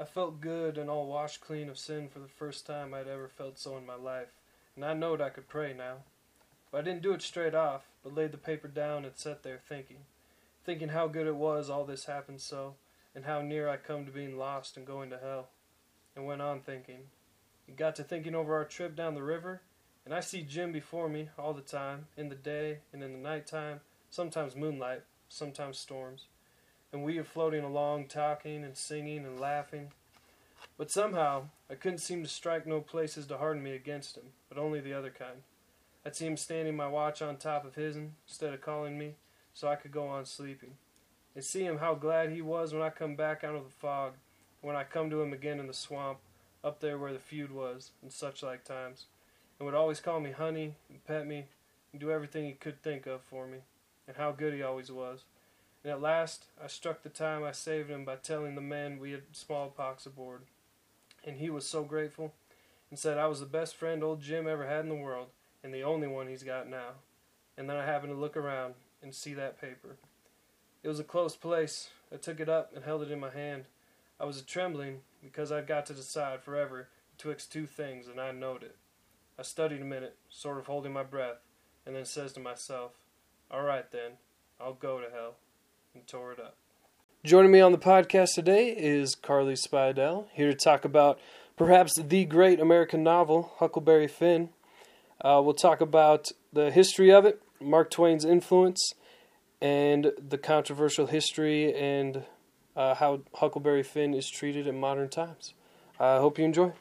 I felt good and all washed clean of sin for the first time I'd ever felt so in my life, and I knowed I could pray now. But I didn't do it straight off, but laid the paper down and sat there thinking. Thinking how good it was all this happened so, and how near I come to being lost and going to hell. And went on thinking. And got to thinking over our trip down the river, and I see Jim before me all the time, in the day and in the night time, sometimes moonlight, sometimes storms. And we are floating along, talking and singing and laughing. But somehow, I couldn't seem to strike no places to harden me against him, but only the other kind. I'd see him standing my watch on top of his'n, instead of calling me, so I could go on sleeping. And see him how glad he was when I come back out of the fog, when I come to him again in the swamp, up there where the feud was, and such like times, and would always call me honey, and pet me, and do everything he could think of for me, and how good he always was. And at last, I struck the time I saved him by telling the man we had smallpox aboard. And he was so grateful, and said I was the best friend old Jim ever had in the world, and the only one he's got now. And then I happened to look around and see that paper. It was a close place. I took it up and held it in my hand. I was a trembling because I'd got to decide forever betwixt two things, and I knowed it. I studied a minute, sort of holding my breath, and then says to myself, All right then, I'll go to hell, and tore it up. Joining me on the podcast today is Carly Speidel, here to talk about perhaps the great American novel, Huckleberry Finn. Uh, we'll talk about the history of it, Mark Twain's influence, and the controversial history and uh, how Huckleberry Finn is treated in modern times. I uh, hope you enjoy.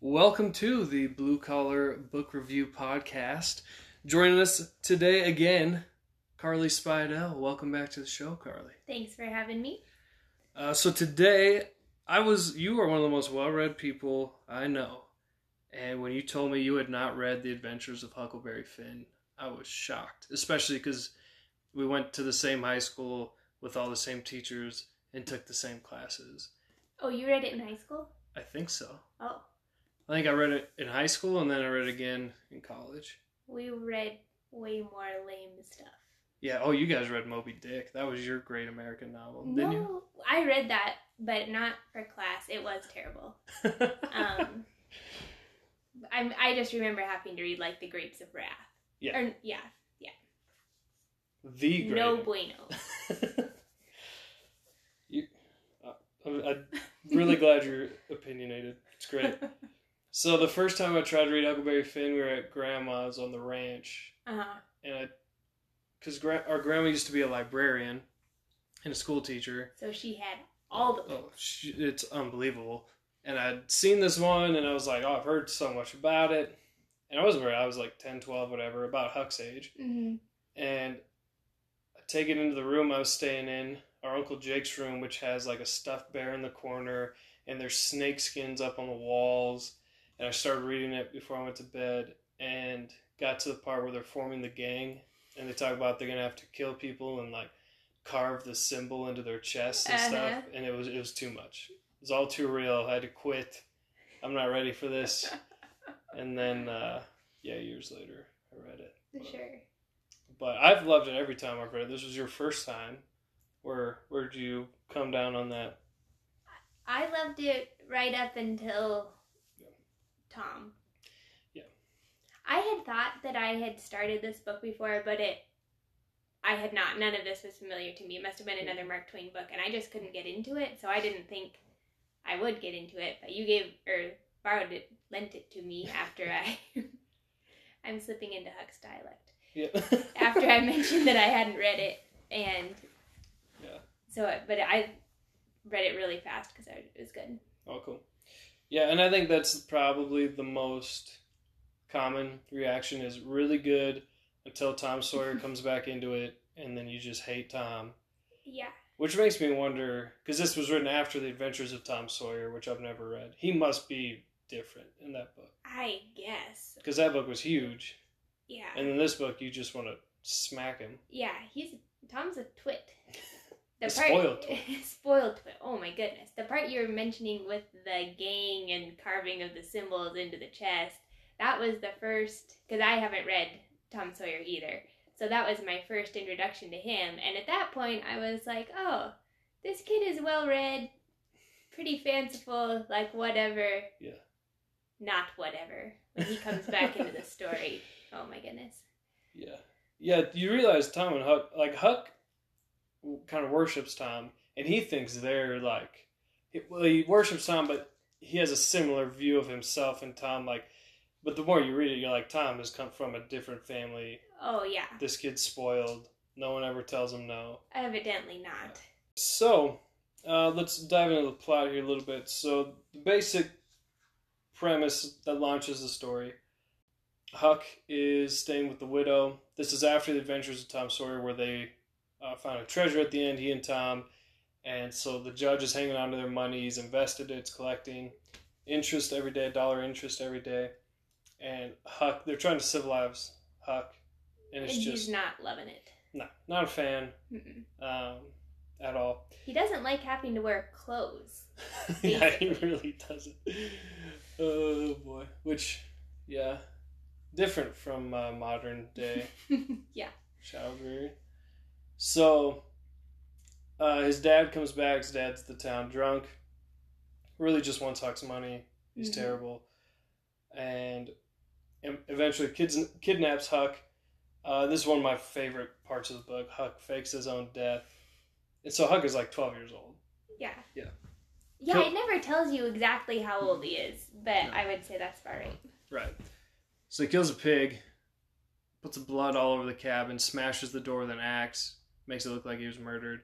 Welcome to the Blue Collar Book Review Podcast. Joining us today again, Carly Speidel. Welcome back to the show, Carly. Thanks for having me. Uh, so today, I was you are one of the most well-read people I know, and when you told me you had not read The Adventures of Huckleberry Finn, I was shocked, especially because we went to the same high school with all the same teachers and took the same classes. Oh, you read it in high school? I think so. Oh. I think I read it in high school and then I read it again in college. We read way more lame stuff. Yeah. Oh, you guys read Moby Dick. That was your great American novel, no, you? I read that, but not for class. It was terrible. um, i I just remember having to read like The Grapes of Wrath. Yeah. Or, yeah. Yeah. The great. No bueno. you, uh, I'm, I'm really glad you're opinionated. It's great. So the first time I tried to read Huckleberry Finn, we were at Grandma's on the ranch, Uh huh. and I, because gra- our grandma used to be a librarian and a school teacher. So she had all the Oh, she, it's unbelievable. And I'd seen this one, and I was like, oh, I've heard so much about it. And I wasn't very, I was like 10, 12, whatever, about Huck's age. Mm-hmm. And I take it into the room I was staying in, our Uncle Jake's room, which has like a stuffed bear in the corner, and there's snake skins up on the walls. And I started reading it before I went to bed, and got to the part where they're forming the gang, and they talk about they're gonna have to kill people and like carve the symbol into their chests and Uh-huh. stuff. And it was it was too much. It was all too real. I had to quit. I'm not ready for this. And then, uh, yeah, years later, I read it. For sure. But I've loved it every time I've read it. This was your first time. Where where did you come down on that? I loved it right up until. Tom. Yeah. I had thought that I had started this book before, but it I had not. None of this was familiar to me. It must have been another Mark Twain book, and I just couldn't get into it, so I didn't think I would get into it. But you gave or borrowed it, lent it to me after I. I'm slipping into Huck's dialect Yeah. after I mentioned that I hadn't read it, and Yeah. So, but I read it really fast because it was good. Oh, cool. Yeah, and I think that's probably the most common reaction is really good until Tom Sawyer comes back into it, and then you just hate Tom. Yeah. Which makes me wonder, because this was written after the Adventures of Tom Sawyer, which I've never read. He must be different in that book, I guess. because that book was huge, Yeah. and in this book you just want to smack him. yeah, he's Tom's a twit. The A spoiled twit. spoiled twit. Oh my goodness. The part you were mentioning with the gang and carving of the symbols into the chest, that was the first, because I haven't read Tom Sawyer either. So that was my first introduction to him. And at that point, I was like, oh, this kid is well read, pretty fanciful, like whatever. Yeah. Not whatever. When he comes back into the story. Oh my goodness. Yeah. Yeah, you realize Tom and Huck, like Huck kind of worships Tom, and he thinks they're like, well, he worships Tom, but he has a similar view of himself and Tom. Like, but the more you read it, you're like, Tom has come from a different family. Oh, yeah. This kid's spoiled. No one ever tells him no. Evidently not. So, uh, let's dive into the plot here a little bit. So, the basic premise that launches the story Huck is staying with the widow. This is after the adventures of Tom Sawyer, where they uh, found a treasure at the end, he and Tom. And so the judge is hanging on to their money. He's invested it, it's collecting interest every day, dollar interest every day. And Huck, they're trying to civilize Huck. And, it's and just. he's not loving it. No, not a fan um, at all. He doesn't like having to wear clothes. yeah, he really doesn't. Oh boy. Which, yeah, different from uh, modern day. yeah. Child rearing. So, uh, his dad comes back. His dad's the town drunk. Really just wants Huck's money. He's mm-hmm. terrible. And eventually kids, kidnaps Huck. Uh, this is one of my favorite parts of the book. Huck fakes his own death. And so Huck is like 12 years old. Yeah. Yeah. Yeah, it never tells you exactly how old he is, but no. I would say that's about right. Right. So he kills a pig, puts the blood all over the cabin, smashes the door with an axe, makes it look like he was murdered,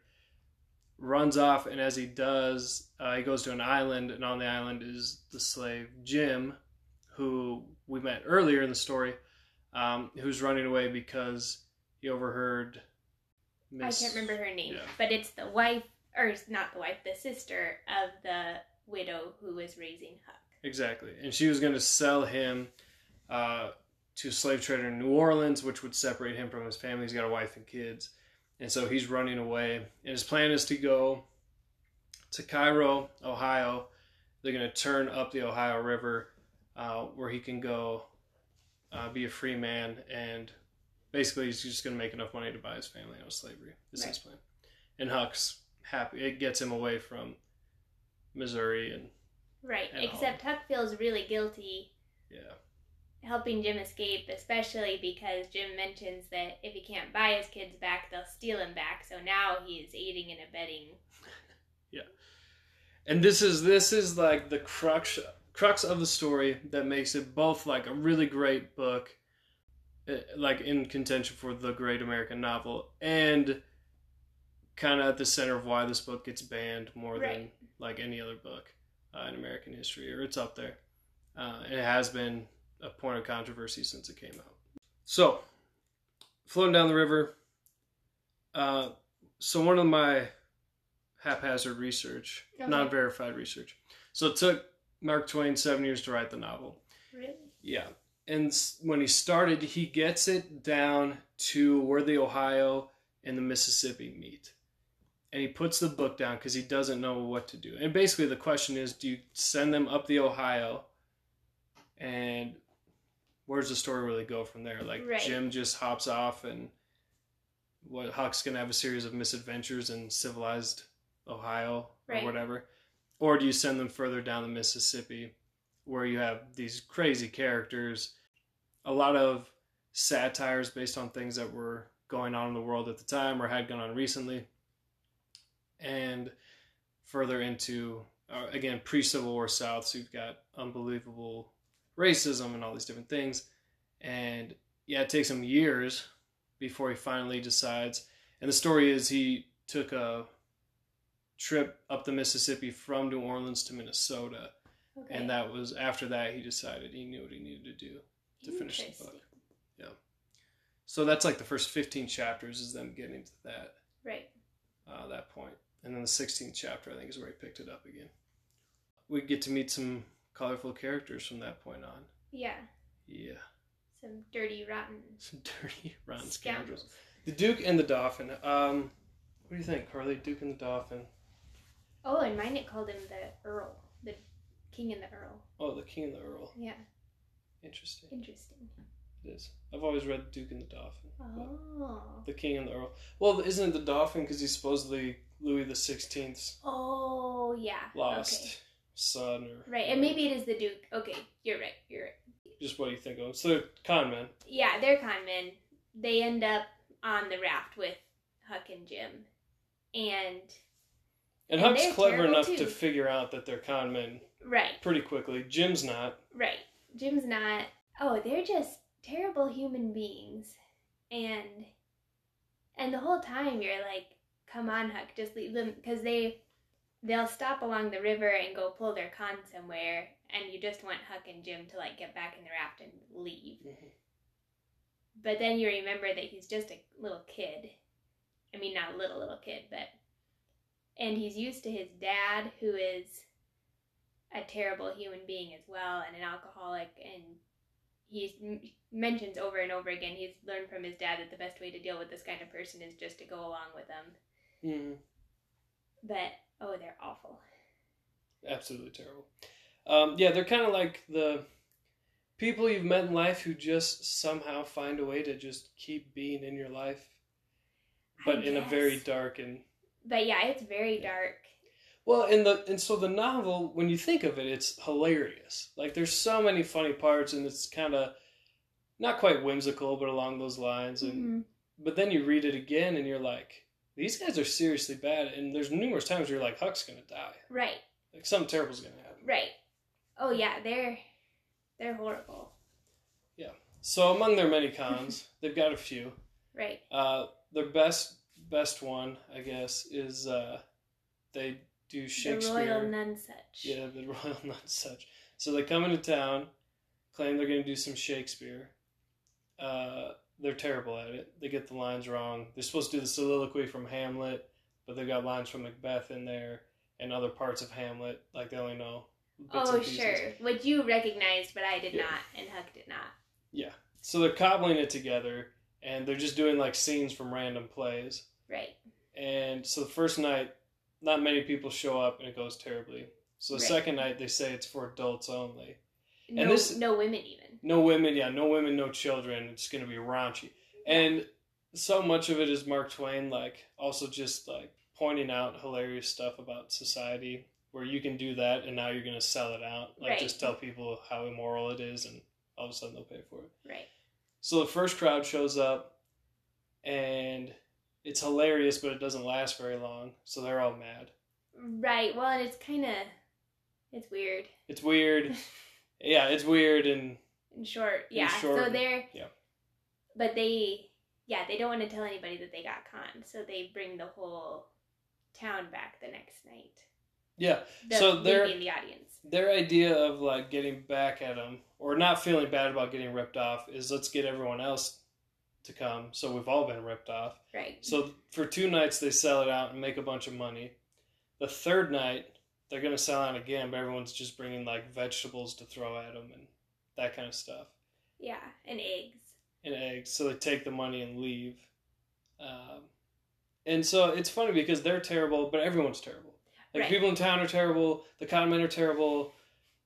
runs off, and as he does, uh, he goes to an island, and on the island is the slave Jim, who we met earlier in the story, um, who's running away because he overheard. Miss... I can't remember her name, yeah. but it's the wife, or not the wife, the sister of the widow who was raising Huck. Exactly, and she was going to sell him uh, to a slave trader in New Orleans, which would separate him from his family. He's got a wife and kids. And so he's running away. And his plan is to go to Cairo, Ohio. They're going to turn up the Ohio River uh, where he can go uh, be a free man. And basically, he's just going to make enough money to buy his family out of slavery. This right. is his plan. And Huck's happy. It gets him away from Missouri and. Right. And Except all. Huck feels really guilty. Yeah helping Jim escape, especially because Jim mentions that if he can't buy his kids back, they'll steal him back. So now he is aiding and abetting. yeah, and this is this is like the crux crux of the story that makes it both like a really great book, eh, like in contention for the great American novel, and kind of at the center of why this book gets banned more right. than like any other book uh, in American history, or it's up there. Uh, it has been a point of controversy since it came out. So, floating down the river. Uh, so one of my haphazard research, okay. non-verified research. So it took Mark Twain seven years to write the novel. Really? Yeah. And when he started, he gets it down to where the Ohio and the Mississippi meet. And he puts the book down because he doesn't know what to do. And basically, the question is do you send them up the Ohio and where's the story really go from there? Like right. Jim just hops off and what Huck's gonna have a series of misadventures in civilized Ohio right. or whatever. Or do you send them further down the Mississippi where you have these crazy characters, a lot of satires based on things that were going on in the world at the time or had gone on recently, and further into uh, again pre Civil War South, so you've got unbelievable racism and all these different things. And yeah, it takes him years before he finally decides. And the story is he took a trip up the Mississippi from New Orleans to Minnesota. Okay. And that was after that he decided he knew what he needed to do to finish the book. Yeah. So that's like the first 15 chapters is them getting to that. Right. Uh, that point. And then the 16th chapter, I think, is where he picked it up again. We get to meet some colorful characters from that point on. Yeah. Yeah. Some dirty, rotten. Some dirty, rotten scoundrels. The Duke and the Dauphin. Um, what do you think, Carly? Duke and the Dauphin. Oh, and mine it called him the Earl, the King and the Earl. Oh, the King and the Earl. Yeah. Interesting. Interesting. It is. I've always read Duke and the Dauphin. Oh. The King and the Earl. Well, isn't it the Dauphin because he's supposedly Louis the Sixteenth's Oh yeah. lost Okay. Son or Right, and maybe it is the Duke. Okay, you're right. You're right. just what do you think of? So they're con men. Yeah, they're con men. They end up on the raft with Huck and Jim, and And And Huck's clever enough too. to figure out that they're con men right, pretty quickly. Jim's not. right. Jim's not. Oh, they're just terrible human beings, and and the whole time you're like, come on, Huck, just leave them because they they'll stop along the river and go pull their con somewhere, and you just want Huck and Jim to like get back in the raft and leave. Mhm. But then you remember that he's just a little kid. I mean, not a little little kid, but and he's used to his dad, who is a terrible human being as well, and an alcoholic, and he's m- mentions over and over again he's learned from his dad that the best way to deal with this kind of person is just to go along with them. Mm, But oh, they're awful. absolutely terrible. Um, yeah, they're kind of like the people you've met in life who just somehow find a way to just keep being in your life, but in a very dark and But yeah, it's very Yeah. dark. Well, and the and so the novel, when you think of it, it's hilarious. Like there's so many funny parts, and it's kind of not quite whimsical, but along those lines. And Mhm. but then you read it again, and you're like, these guys are seriously bad. And there's numerous times where you're like, Huck's gonna die. Right, Like something terrible's gonna happen. right. Oh yeah, they're they're horrible. Yeah. So among their many cons, they've got a few. Right. Uh, their best best one, I guess, is uh, they do Shakespeare. The Royal Nonsuch. Yeah, the Royal Nonsuch. So they come into town, claim they're going to do some Shakespeare. Uh, they're terrible at it. They get the lines wrong. They're supposed to do the soliloquy from Hamlet, but they've got lines from Macbeth in there and other parts of Hamlet. Like they only know. Oh and sure, what you recognized, but I did Yeah. not, and Huck did not. Yeah, so they're cobbling it together, and they're just doing like scenes from random plays. Right. And so the first night, not many people show up, and it goes terribly. So the Right. second night, they say it's for adults only. No, this- no women even. No women, yeah, no women, no children. It's going to be raunchy. And so much of it is Mark Twain, like, also just like pointing out hilarious stuff about society where you can do that and now you're going to sell it out. Like, Right. just tell people how immoral it is and all of a sudden they'll pay for it. Right. So the first crowd shows up and it's hilarious, but it doesn't last very long. So they're all mad. Right. Well, and it's kind of it's weird. It's weird. yeah, it's weird and In short, In yeah. short, so they're yeah. But they, yeah, they don't want to tell anybody that they got conned, so they bring the whole town back the next night. yeah. The, So being the audience. their idea of like getting back at them or not feeling bad about getting ripped off is let's get everyone else to come so we've all been ripped off Right. so for two nights they sell it out and make a bunch of money the third night they're going to sell out again but everyone's just bringing like vegetables to throw at them and that kind of stuff Yeah, and eggs. and eggs so they take the money and leave um, and so it's funny because they're terrible but everyone's terrible like Right. people in town are terrible. The con men are terrible.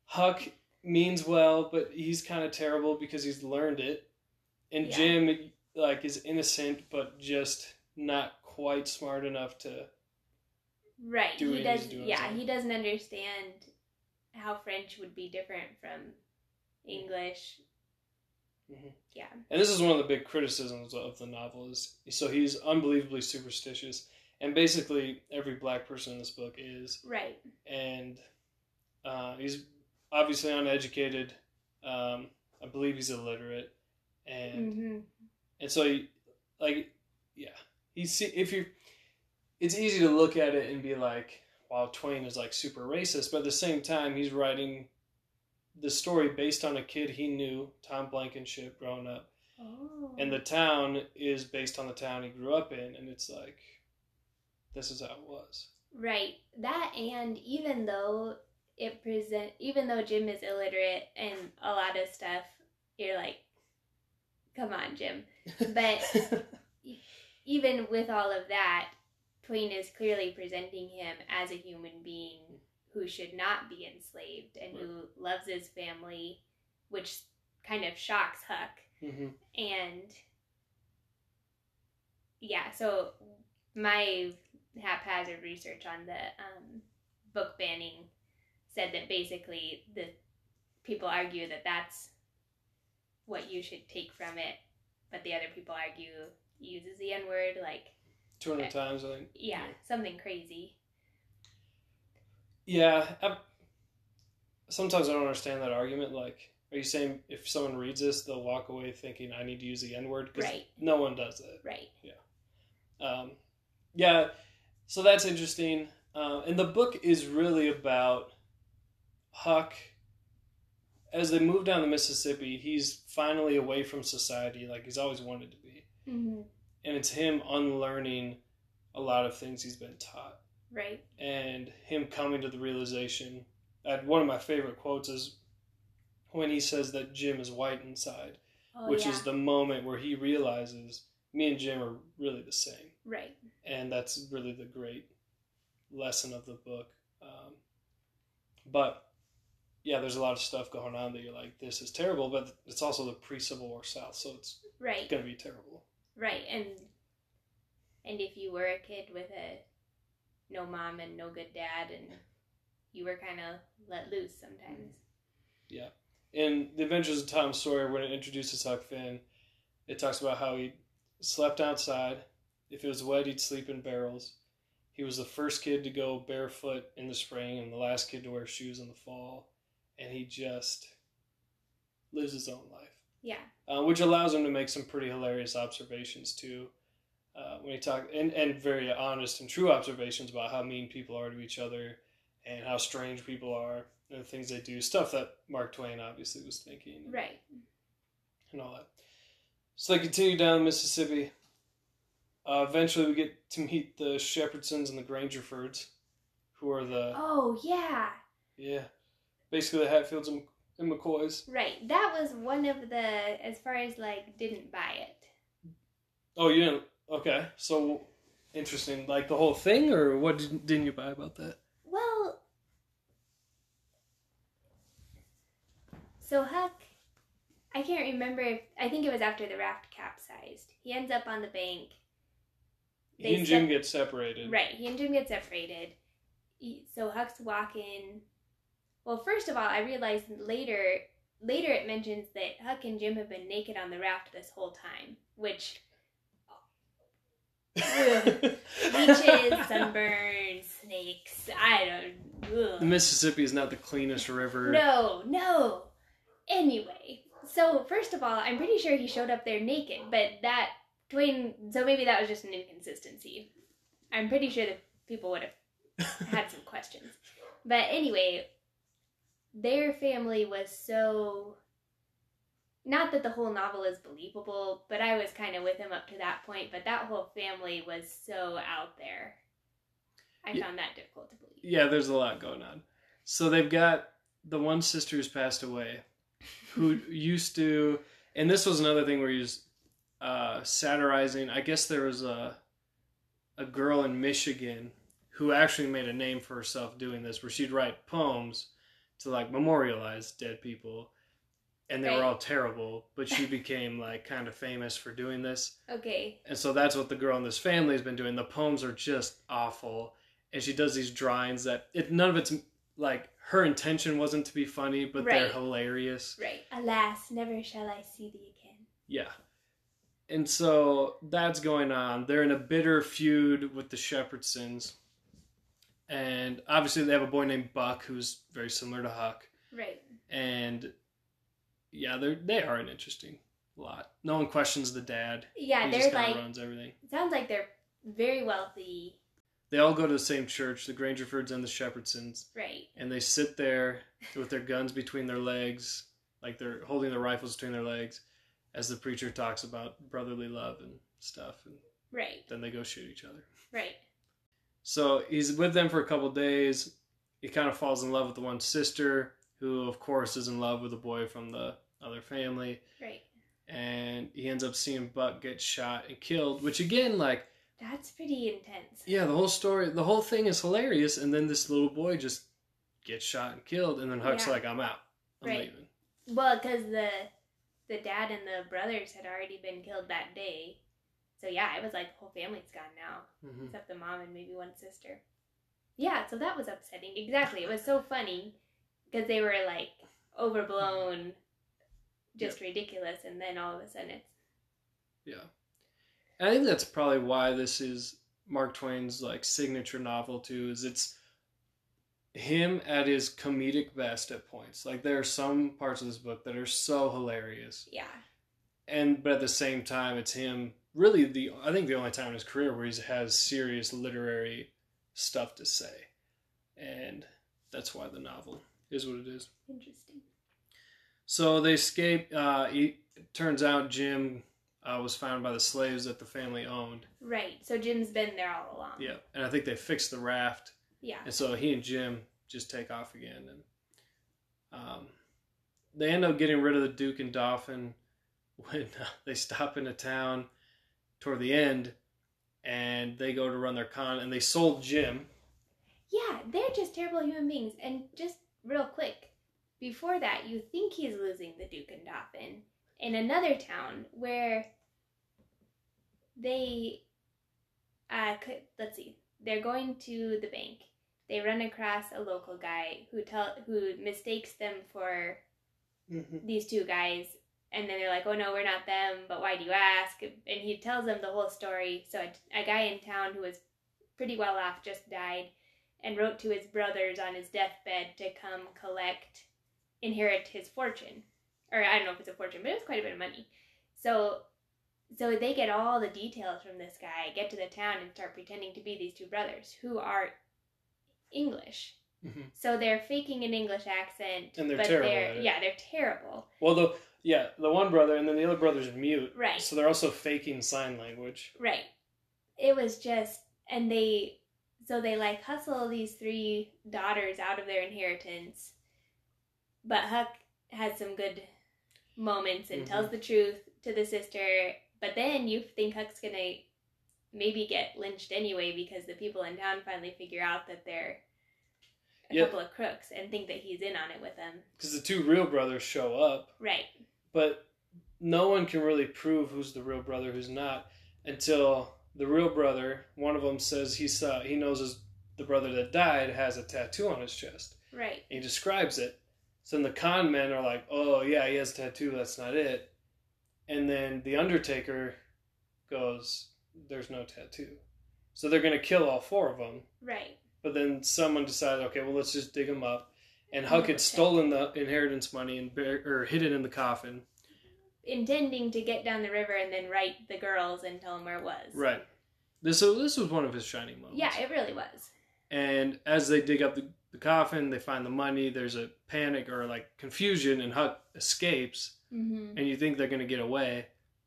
Huck means well, but he's kind of terrible because he's learned it. And Yeah. Jim like is innocent, but just not quite smart enough to. Right. do he does. Yeah, he doesn't understand how French would be different from English. Mhm. Yeah. And this is one of the big criticisms of the novel is so he's unbelievably superstitious, and basically every black person in this book is, Right. and uh, he's obviously uneducated. Um, I believe he's illiterate, and. hmm And so, he, like, yeah, you see, if you, it's easy to look at it and be like, "Wow, Twain is like super racist," but at the same time, he's writing the story based on a kid he knew, Tom Blankenship, growing up, Oh. and the town is based on the town he grew up in, and it's like, this is how it was. Right. That and even though it present even though Jim is illiterate and a lot of stuff, you're like, come on, Jim. But even with all of that, Twain is clearly presenting him as a human being who should not be enslaved and who loves his family, which kind of shocks Huck hmm and yeah, so my haphazard research on the um, book banning said that basically the people argue that that's what you should take from it, but the other people argue uses the N word, like Two hundred times, I think. yeah, something crazy. Yeah, I, sometimes I don't understand that argument. Like, are you saying if someone reads this, they'll walk away thinking I need to use the N word? Right. No one does that. Right. Um, yeah, so that's interesting. Uh, and the book is really about Huck. As they move down the Mississippi, he's finally away from society, like he's always wanted to be. Mm-hmm. And it's him unlearning a lot of things he's been taught. Right. and him coming to the realization that one of my favorite quotes is when he says that Jim is white inside, Oh, which yeah. is the moment where he realizes me and Jim are really the same. right. And that's really the great lesson of the book. Um, but yeah, there's a lot of stuff going on that you're like, this is terrible, but it's also the pre Civil War South, so it's Right. going to be terrible. Right. And and if you were a kid with a no mom and no good dad and you were kind of let loose sometimes. Yeah. In The Adventures of Tom Sawyer, when it introduces Huck Finn, it talks about how he slept outside. If it was wet, he'd sleep in barrels. He was the first kid to go barefoot in the spring and the last kid to wear shoes in the fall. And he just lives his own life, Yeah. uh, which allows him to make some pretty hilarious observations too. Uh, when he talked and, and very honest and true observations about how mean people are to each other and how strange people are and the things they do, stuff that Mark Twain obviously was thinking Right. and all that. So they continue down Mississippi. Uh, eventually, we get to meet the Shepherdsons and the Grangerfords, who are the Oh, yeah. yeah, basically the Hatfields and, and McCoys. Right. That was one of the as far as like didn't buy it. Oh, you didn't? Okay, so interesting. Like the whole thing, or what didn't, didn't you buy about that? Well, so Huck, I can't remember if I think it was after the raft capsized. He ends up on the bank. They he and Jim sep- get separated. Right, he and Jim get separated. He, so Huck's walking. Well, first of all, I realized later. Later, it mentions that Huck and Jim have been naked on the raft this whole time, which leeches, sunburns, snakes. I don't. The Mississippi is not the cleanest river. No, no. Anyway, so first of all, I'm pretty sure he showed up there naked, but that Twain. So maybe that was just an inconsistency. I'm pretty sure that people would have had some questions. But anyway, their family was so. Not that the whole novel is believable, but I was kind of with him up to that point. But that whole family was so out there. I Yeah. found that difficult to believe. yeah, there's a lot going on. So they've got the one sister who's passed away, who used to, and this was another thing where he was uh, satirizing. I guess there was a a girl in Michigan who actually made a name for herself doing this, where she'd write poems to like memorialize dead people, and they were all terrible. But she became like kind of famous for doing this. Okay. And so that's what the girl in this family has been doing. The poems are just awful, and she does these drawings that it none of it's like her intention wasn't to be funny, but they're hilarious. Right. Alas, never shall I see thee again. Yeah. And so that's going on. They're in a bitter feud with the Shepherdsons. And obviously they have a boy named Buck who's very similar to Huck. Right. And yeah, they're they are an interesting lot. No one questions the dad. Yeah, he they're just like runs everything. sounds like they're very wealthy. They all go to the same church, the Grangerfords and the Shepherdsons, Right. and they sit there with their guns between their legs, like they're holding their rifles between their legs, as the preacher talks about brotherly love and stuff, and Right. then they go shoot each other. Right. So he's with them for a couple days. He kind of falls in love with the one sister, who of course is in love with a boy from the other family, Right. and he ends up seeing Buck get shot and killed. Which again, like, That's pretty intense. yeah, the whole story, the whole thing is hilarious, and then this little boy just gets shot and killed, and then Huck's Yeah. like, "I'm out, I'm Right. leaving." Well, because the the dad and the brothers had already been killed that day. So yeah, it was like the whole family's gone now, Mhm. except the mom and maybe one sister. Yeah, so that was upsetting. Exactly. It was so funny because they were like overblown, just ridiculous, and then all of a sudden it's Yeah. And I think that's probably why this is Mark Twain's like signature novel too, is it's him at his comedic best at points. Like there are some parts of this book that are so hilarious. yeah, And but at the same time it's him really the I think the only time in his career where he has serious literary stuff to say. And that's why the novel is what it is. interesting. So they escape. Uh, he, it turns out Jim uh, was found by the slaves that the family owned. Right. So Jim's been there all along. Yeah, and I think they fixed the raft, Yeah. and so he and Jim just take off again, and um, they end up getting rid of the Duke and Dauphin when uh, they stop in a town toward the end, and they go to run their con, and they sold Jim. Yeah, they're just terrible human beings. And just real quick, before that, you think he's losing the Duke and Dauphin in another town where they, uh, could, let's see, they're going to the bank. They run across a local guy who tell who mistakes them for these two guys. And then they're like oh no we're not them but why do you ask? And he tells them the whole story. So a, a guy in town who was pretty well off just died and wrote to his brothers on his deathbed to come collect inherit his fortune or i don't know if it's a fortune but it was quite a bit of money so so they get all the details from this guy get to the town and start pretending to be these two brothers who are english Mhm. so they're faking an English accent, And they're but terrible they're yeah, they're terrible. Well, the yeah, the one brother, and then the other brother's mute, Right. So they're also faking sign language. Right. It was just and they so they like hustle these three daughters out of their inheritance. But Huck has some good moments and Mhm. tells the truth to the sister, but then you think Huck's going to maybe get lynched anyway because the people in town finally figure out that they're a Yeah. couple of crooks and think that he's in on it with them. because the two real brothers show up, Right. but no one can really prove who's the real brother, who's not, until the real brother, one of them says he saw, he knows his the brother that died has a tattoo on his chest. Right. And he describes it. So then the con men are like, "Oh yeah, he has a tattoo. That's not it." And then the Undertaker goes, "There's no tattoo." So they're gonna kill all four of them. Right. But then someone decides, okay, well, let's just dig them up. And Huck had stolen the inheritance money and bur- or hid it in the coffin. intending to get down the river and then write the girls and tell them where it was. Right. This so this was one of his shining moments. Yeah, it really was. And as they dig up the, the coffin, they find the money. There's a panic or like confusion, and Huck escapes. Mm-hmm. And you think they're gonna get away,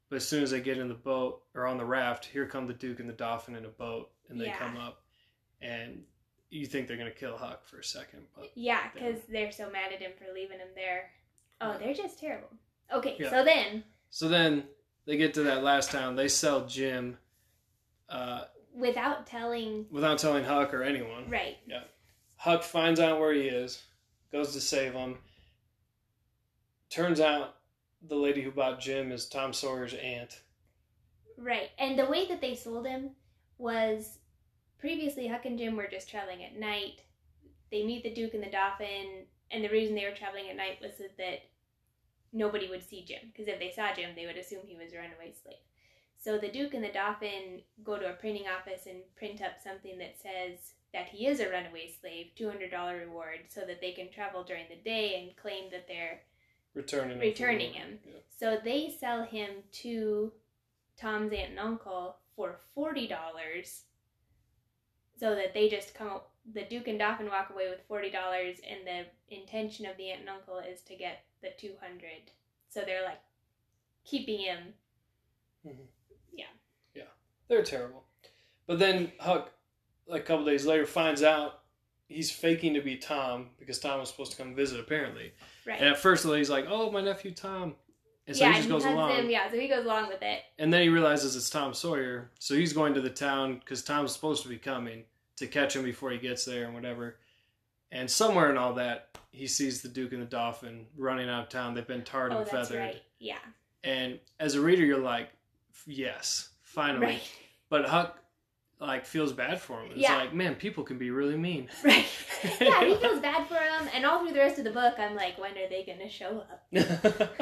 but as soon as they get in the boat or on the raft, here come the Duke and the Dauphin in a boat, and they Yeah. come up, and you think they're gonna kill Huck for a second, but Yeah, because they're so mad at him for leaving him there. Oh, they're just terrible. Okay, Yeah. so then So then they get to that last town. They sell Jim uh, without telling, without telling Huck or anyone. right? Huck finds out where he is, goes to save him. Turns out the lady who bought Jim is Tom Sawyer's aunt. Right. And the way that they sold him was previously Huck and Jim were just traveling at night. They meet the Duke and the Dauphin, and the reason they were traveling at night was that nobody would see Jim, because if they saw Jim, they would assume he was a runaway slave. So the Duke and the Dauphin go to a printing office and print up something that says that he is a runaway slave, $200 reward, so that they can travel during the day and claim that they're Returning him. Returning him. Yeah. so they sell him to Tom's aunt and uncle for forty dollars, so that they just come. up- The Duke and Dauphin walk away with forty dollars, and the intention of the aunt and uncle is to get the two hundred. So they're like keeping him. Mm-hmm. They're terrible. But then Huck, like a couple days later, finds out he's faking to be Tom because Tom was supposed to come visit apparently. Right. And at first, the lady's like, "Oh, my nephew Tom," and so yeah, he just goes along. him. Yeah, so he goes along with it. And then he realizes it's Tom Sawyer, so he's going to the town because Tom's supposed to be coming to catch him before he gets there and whatever. And somewhere in all that, he sees the Duke and the Dauphin running out of town. They've been tarred Oh, and that's feathered. right. Yeah. And as a reader, you're like, yes, finally. Right. But Huck like feels bad for him. It's Yeah. like, man, people can be really mean. Right. yeah, he feels bad for him, and all through the rest of the book, I'm like, when are they gonna show up?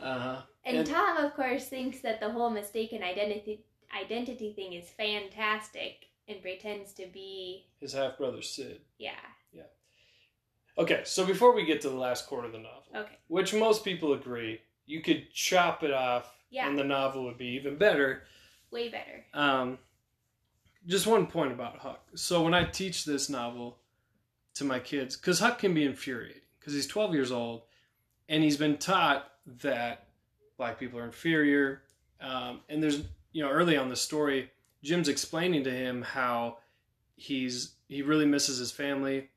uh-huh. And, And- Tom, of course, thinks that the whole mistaken identity identity thing is fantastic, and pretends to be, His half brother Sid. yeah, Yeah. Okay, so before we get to the last quarter of the novel, okay, which most people agree, you could chop it off Yeah. and the novel would be even better. way better. Um, just one point about Huck. So when I teach this novel to my kids, because Huck can be infuriating, because he's 12 years old, and he's been taught that black people are inferior. Um, and there's, you know, early on the story, Jim's explaining to him how he's he really misses his family.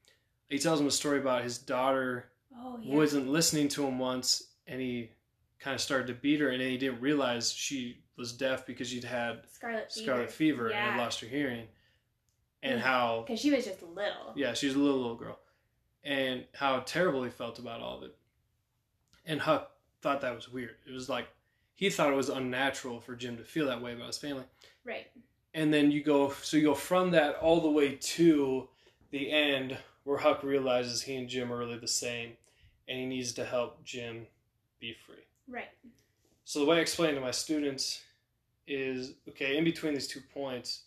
He tells him a story about his daughter Oh yeah. wasn't listening to him once, and he kind of started to beat her, and then he didn't realize she was deaf because she'd had Scarlet Fever. scarlet fever and had lost her hearing, and how Because she was just little. yeah, she was a little little girl, and how terrible he felt about all of it. And Huck thought that was weird. It was like he thought it was unnatural for Jim to feel that way about his family. Right. And then you go, so you go from that all the way to the end where Huck realizes he and Jim are really the same, and he needs to help Jim be free. Right. So the way I explain to my students is okay, in between these two points,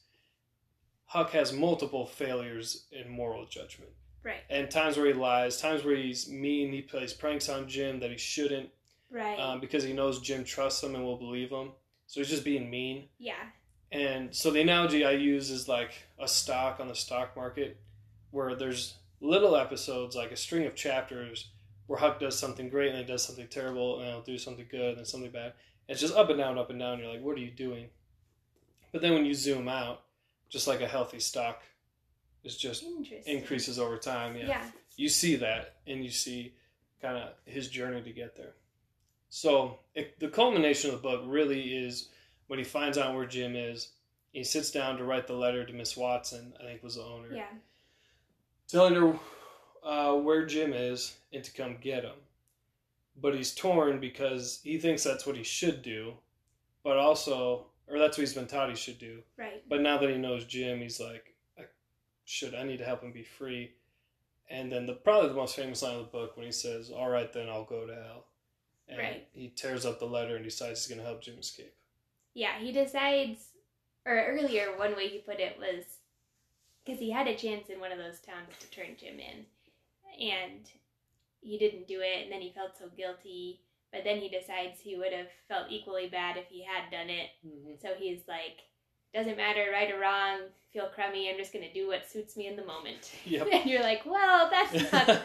Huck has multiple failures in moral judgment. Right. And times where he lies, times where he's mean, he plays pranks on Jim that he shouldn't, Right. um, because he knows Jim trusts him and will believe him. So he's just being mean. yeah. And so the analogy I use is like a stock on the stock market, where there's little episodes, like a string of chapters, where Huck does something great and then does something terrible, and he'll do something good and then something bad. It's just up and down, up and down. You're like, what are you doing? But then when you zoom out, just like a healthy stock, is just increases over time. Yeah Yeah. you see that and you see kind of his journey to get there. So it, the culmination of the book really is when he finds out where Jim is. He sits down to write the letter to Miss Watson, I think was the owner, Yeah. telling her uh, where Jim is and to come get him. But he's torn because he thinks that's what he should do, but also, or that's what he's been taught he should do. Right. But now that he knows Jim, he's like, I should I need to help him be free. And then the probably the most famous line of the book when he says, "All right, then I'll go to hell." And Right. he tears up the letter and decides he's going to help Jim escape. Yeah. He decides, or earlier, one way he put it was because he had a chance in one of those towns to turn Jim in, and he didn't do it, and then he felt so guilty. But then he decides he would have felt equally bad if he had done it. Mm-hmm. So he's like, doesn't matter right or wrong, feel crummy, I'm just gonna do what suits me in the moment. Yep. and you're like, well, that's not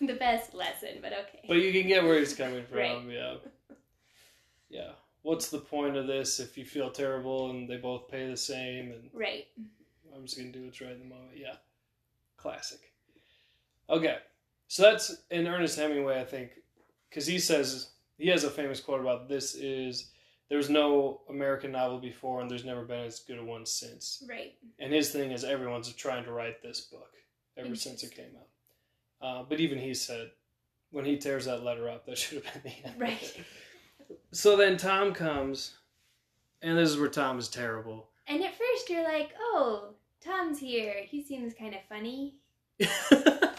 the best lesson, but okay. But you can get where he's coming from. Right. Yeah. Yeah. What's the point of this if you feel terrible and they both pay the same and right. I'm just gonna do what's right in the moment. Yeah, classic. Okay, so that's in Ernest Hemingway, I think, because he says he has a famous quote about this: "Is there's no American novel before, and there's never been as good a one since." Right. And his thing is everyone's trying to write this book ever since it came out. Uh, but even he said when he tears that letter up, that should have been the end. Right. So then Tom comes, and this is where Tom is terrible. And at first you're like, oh, Tom's here. He seems kind of funny.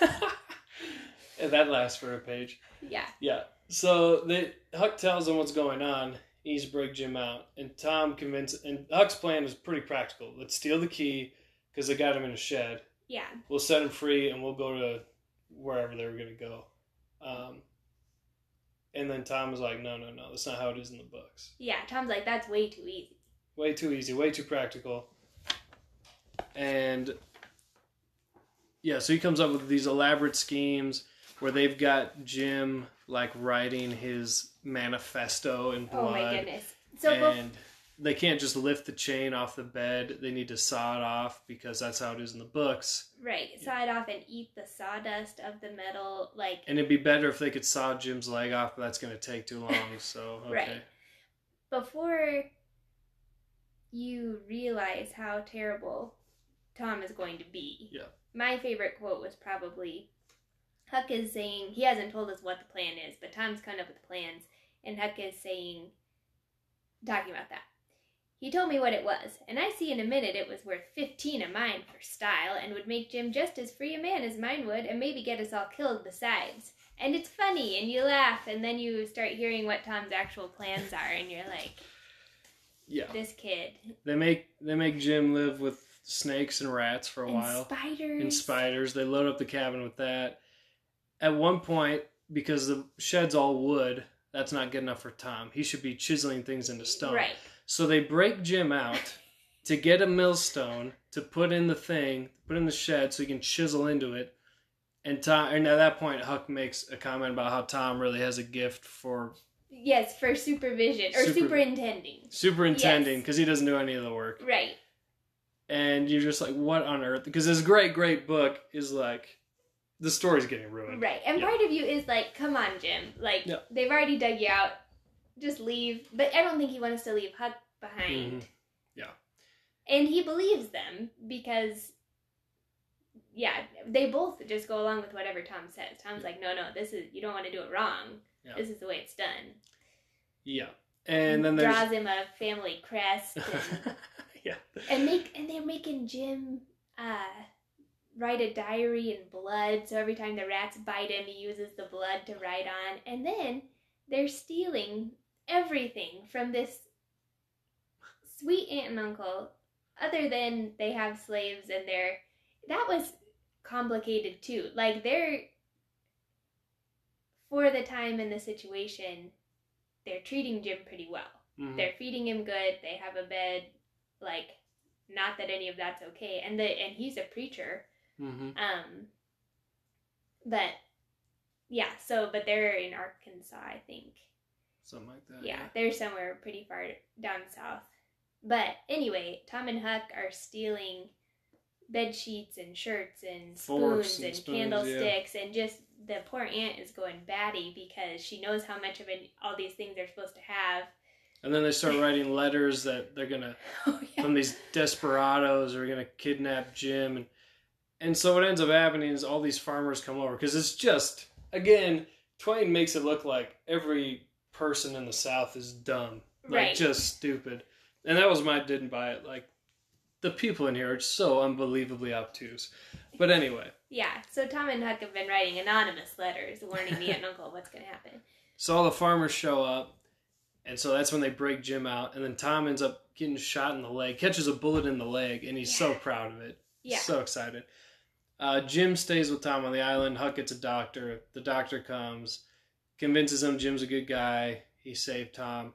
and that lasts for a page. Yeah. Yeah. So they Huck tells him what's going on. He's break Jim out, and Tom convinces. And Huck's plan is pretty practical. Let's steal the key because they got him in a shed. Yeah. We'll set him free, and we'll go to wherever they were going to go. Um, and then Tom was like, "No, no, no. That's not how it is in the books. Yeah. Tom's like, that's way too easy. Way too easy. Way too practical." And yeah, so he comes up with these elaborate schemes where they've got Jim like writing his manifesto in blood. Oh my goodness. So and they can't just lift the chain off the bed. They need to saw it off because that's how it is in the books. right, saw it off and eat the sawdust of the metal. Like, And it'd be better if they could saw Jim's leg off, but that's going to take too long. So okay, Right. before you realize how terrible Tom is going to be. Yeah. My favorite quote was probably Huck is saying he hasn't told us what the plan is, but Tom's coming up with plans, and Huck is saying, talking about that. He told me what it was, and I see in a minute it was worth fifteen a mine for style, and would make Jim just as free a man as mine would, and maybe get us all killed besides. And it's funny, and you laugh, and then you start hearing what Tom's actual plans are, and you're like, Yeah. this kid. They make they make Jim live with snakes and rats for a and while. spiders. and spiders. They load up the cabin with that. At one point, because the shed's all wood, that's not good enough for Tom. He should be chiseling things into stone. Right. So they break Jim out to get a millstone to put in the thing, put in the shed so he can chisel into it. And Tom, and at that point, Huck makes a comment about how Tom really has a gift for Yes, for supervision or Super- superintending. superintending Yes. because he doesn't do any of the work. Right. And you're just like, what on earth? Because this great, great book is like, the story's getting ruined. Right. And Yeah. part of you is like, come on, Jim. Like, Yeah. they've already dug you out. Just leave. But I don't think he wants to leave Huck behind. Mhm. Yeah. And he believes them because, yeah, they both just go along with whatever Tom says. Tom's like, no, no, this is, you don't want to do it wrong. Yeah. This is the way it's done. Yeah. And then there's draws him a family crest and yeah. and make and they're making Jim uh write a diary in blood. So every time the rats bite him he uses the blood to write on. And then they're stealing everything from this sweet aunt and uncle other than they have slaves and they're that was complicated too. Like they're for the time and the situation they're treating jim pretty well. Mhm. they're feeding him good. They have a bed like not that any of that's okay. And the and he's a preacher. Mhm. um but yeah so but they're in arkansas i think. Something like that. yeah they're somewhere pretty far down south. But anyway tom and huck are stealing bed sheets and shirts and spoons and and, spoons, candlesticks and just the poor aunt is going batty because she knows how much of it all these things they're supposed to have And then they start writing letters that they're gonna oh yeah from these desperados are gonna kidnap Jim and and so what ends up happening is all these farmers come over because it's just again Twain makes it look like every person in the South is dumb, like Right. just stupid, and that was my didn't buy it. Like the people in here are so unbelievably obtuse. But anyway, Yeah, so Tom and Huck have been writing anonymous letters warning aunt and uncle what's to happen. So all the farmers show up, and so that's when they break Jim out, and then Tom ends up getting shot in the leg, catches a bullet in the leg, and he's so proud of it. Yeah. So excited. Uh, Jim stays with Tom on the island. Huck gets a doctor. The doctor comes, convinces him Jim's a good guy. He saved Tom.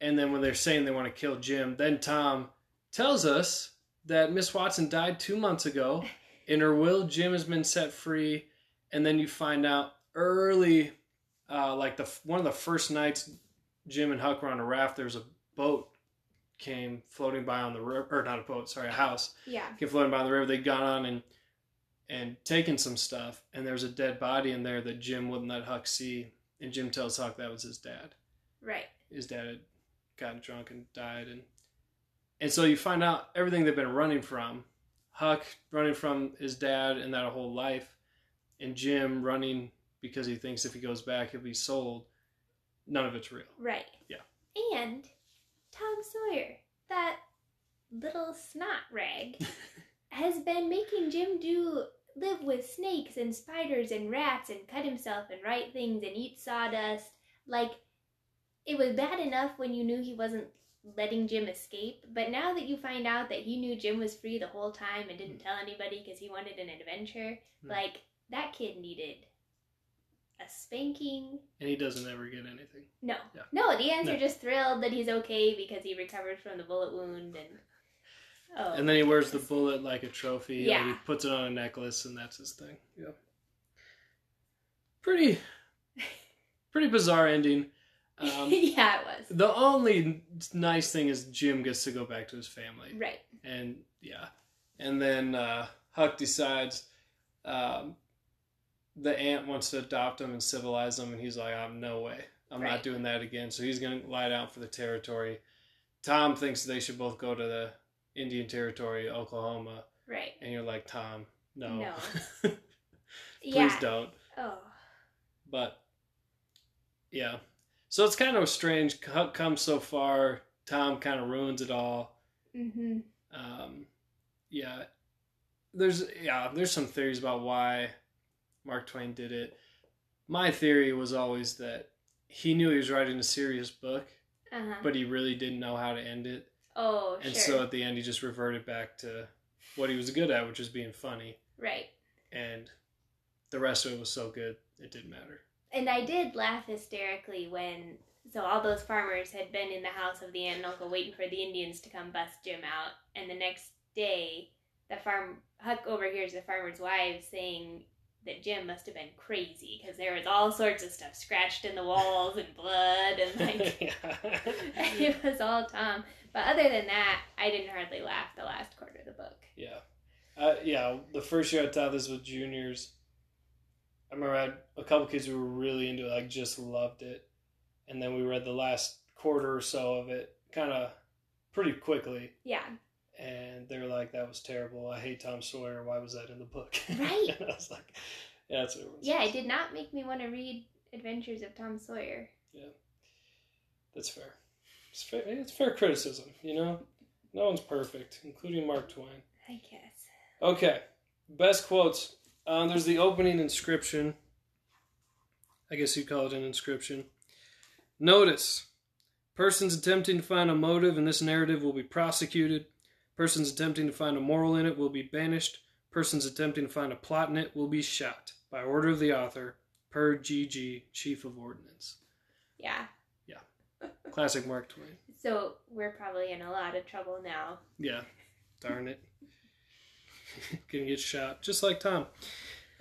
And then when they're saying they want to kill Jim, then Tom tells us that Miss Watson died two months ago. In her will, Jim has been set free. And then you find out early, uh, like the one of the first nights Jim and Huck were on a raft, there was a boat came floating by on the river, or not a boat, sorry, a house Yeah. came floating by on the river. They'd gone on and and taken some stuff, and there was a dead body in there that Jim wouldn't let Huck see. And Jim tells Huck that was his dad. Right. His dad had gotten drunk and died, and and so you find out everything they've been running from. Huck running from his dad and that whole life, and Jim running because he thinks if he goes back he'll be sold. None of it's real. Right. Yeah. And Tom Sawyer, that little snot rag, has been making Jim do live with snakes and spiders and rats and cut himself and write things and eat sawdust. Like it was bad enough when you knew he wasn't letting Jim escape, but now that you find out that he knew Jim was free the whole time and didn't tell anybody because he wanted an adventure, Hmm. like that kid needed a spanking. And he doesn't ever get anything. No. Yeah. No, the aunts No. are just thrilled that he's okay because he recovered from the bullet wound and oh And then he wears the bullet like a trophy. Yeah. he puts it on a necklace, and that's his thing. Yeah. Pretty, pretty bizarre ending. Um, yeah, it was. the only nice thing is Jim gets to go back to his family, Right. and yeah, and then uh, Huck decides um, the aunt wants to adopt him and civilize him, and he's like, "I'm no way, I'm not doing that again." So he's gonna lie down for the territory. Tom thinks they should both go to the Indian Territory, Oklahoma. Right. and you're like, Tom, no, No. please yeah. don't. Oh. But yeah, so it's kind of strange. co- Come so far, Tom kind of ruins it all. Mm-hmm. Um, yeah, there's yeah, there's some theories about why Mark Twain did it. My theory was always that he knew he was writing a serious book, Uh-huh. but he really didn't know how to end it, oh, and sure. so at the end he just reverted back to what he was good at, which was being funny, right. and the rest of it was so good it didn't matter. And I did laugh hysterically when so all those farmers had been in the house of the aunt and uncle waiting for the Indians to come bust Jim out, and the next day the farm Huck overhears the farmers' wives saying that Jim must have been crazy because there was all sorts of stuff scratched in the walls and blood and like it was all Tom. But other than that, I didn't hardly laugh the last quarter of the book. Yeah. Uh, yeah, the first year I taught this with juniors, I remember I had a couple kids who were really into it, like just loved it. And then we read the last quarter or so of it kind of pretty quickly. Yeah, And they're like, that was terrible. I hate Tom Sawyer. Why was that in the book? Right. and I was like, yeah, that's what it was. yeah, it did not make me want to read Adventures of Tom Sawyer. Yeah, that's fair. It's fair. It's fair criticism, you know? No one's perfect, including Mark Twain. I guess. Okay, best quotes. Um, there's the opening inscription. I guess you'd call it an inscription. Notice persons attempting to find a motive in this narrative will be prosecuted. Persons attempting to find a moral in it will be banished. Persons attempting to find a plot in it will be shot by order of the author, per GG, Chief of Ordnance. Yeah. Yeah. Classic Mark Twain. So we're probably in a lot of trouble now. Yeah, darn it. Gonna get shot, just like Tom.